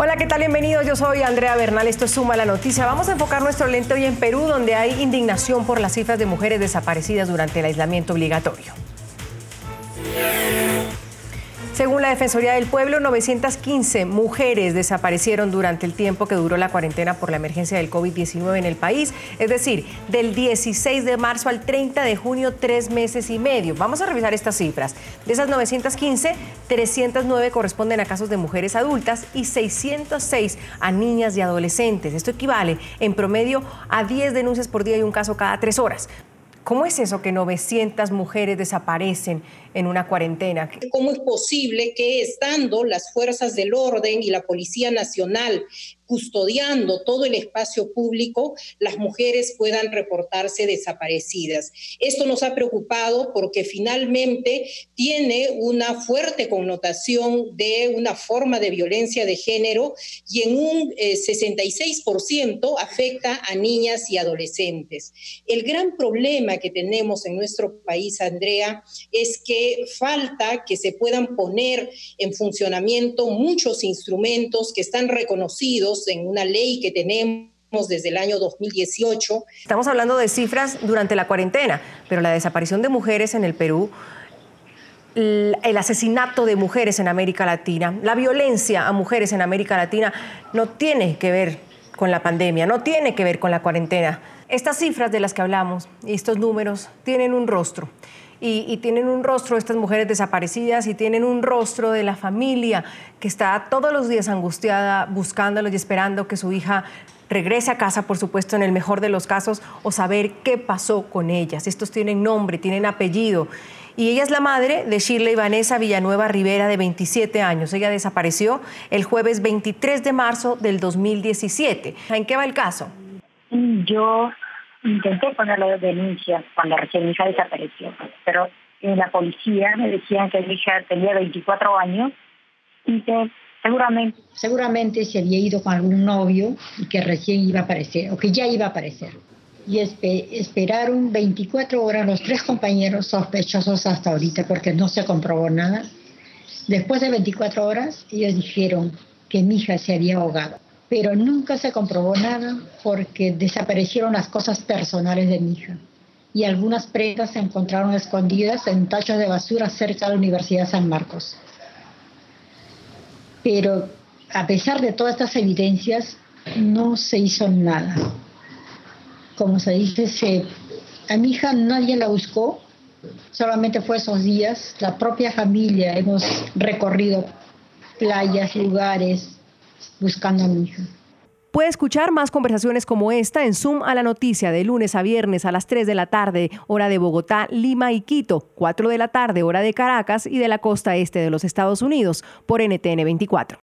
Hola, ¿qué tal? Bienvenidos. Yo soy Andrea Bernal. Esto es Suma la Noticia. Vamos a enfocar nuestro lente hoy en Perú, donde hay indignación por las cifras de mujeres desaparecidas durante el aislamiento obligatorio. Según la Defensoría del Pueblo, 915 mujeres desaparecieron durante el tiempo que duró la cuarentena por la emergencia del COVID-19 en el país, es decir, del 16 de marzo al 30 de junio, tres meses y medio. Vamos a revisar estas cifras. De esas 915, 309 corresponden a casos de mujeres adultas y 606 a niñas y adolescentes. Esto equivale en promedio a 10 denuncias por día y un caso cada tres horas. ¿Cómo es eso que 900 mujeres desaparecen en una cuarentena? ¿Cómo es posible que estando las fuerzas del orden y la Policía Nacional custodiando todo el espacio público, las mujeres puedan reportarse desaparecidas. Esto nos ha preocupado porque finalmente tiene una fuerte connotación de una forma de violencia de género y en un 66% eh, afecta a niñas y adolescentes. El gran problema que tenemos en nuestro país, Andrea, es que falta que se puedan poner en funcionamiento muchos instrumentos que están reconocidos en una ley que tenemos desde el año 2018. Estamos hablando de cifras durante la cuarentena, pero la desaparición de mujeres en el Perú, el asesinato de mujeres en América Latina, la violencia a mujeres en América Latina no tiene que ver con la pandemia, no tiene que ver con la cuarentena. Estas cifras de las que hablamos y estos números tienen un rostro y, tienen un rostro estas mujeres desaparecidas y tienen un rostro de la familia que está todos los días angustiada buscándolos y esperando que su hija regrese a casa, por supuesto, en el mejor de los casos, o saber qué pasó con ellas. Estos tienen nombre, tienen apellido. Y ella es la madre de Shirley Vanessa Villanueva Rivera, de 27 años. Ella desapareció el jueves 23 de marzo del 2017. ¿En qué va el caso? Yo intenté ponerlo de denuncia cuando recién mi hija desapareció, pero en la policía me decían que mi hija tenía 24 años y que seguramente, seguramente se había ido con algún novio y que recién iba a aparecer, o que ya iba a aparecer. Y esperaron 24 horas los tres compañeros sospechosos hasta ahorita porque no se comprobó nada. Después de 24 horas, ellos dijeron que mi hija se había ahogado pero nunca se comprobó nada porque desaparecieron las cosas personales de mi hija y algunas prendas se encontraron escondidas en tachos de basura cerca de la Universidad San Marcos. Pero a pesar de todas estas evidencias, no se hizo nada. Como se dice, a mi hija nadie la buscó, solamente fue esos días, la propia familia, hemos recorrido playas, lugares, buscando a mi hija. Puede escuchar más conversaciones como esta en Zoom a la noticia de lunes a viernes a las 3 de la tarde, hora de Bogotá, Lima y Quito, 4 de la tarde, hora de Caracas y de la costa este de los Estados Unidos, por NTN 24.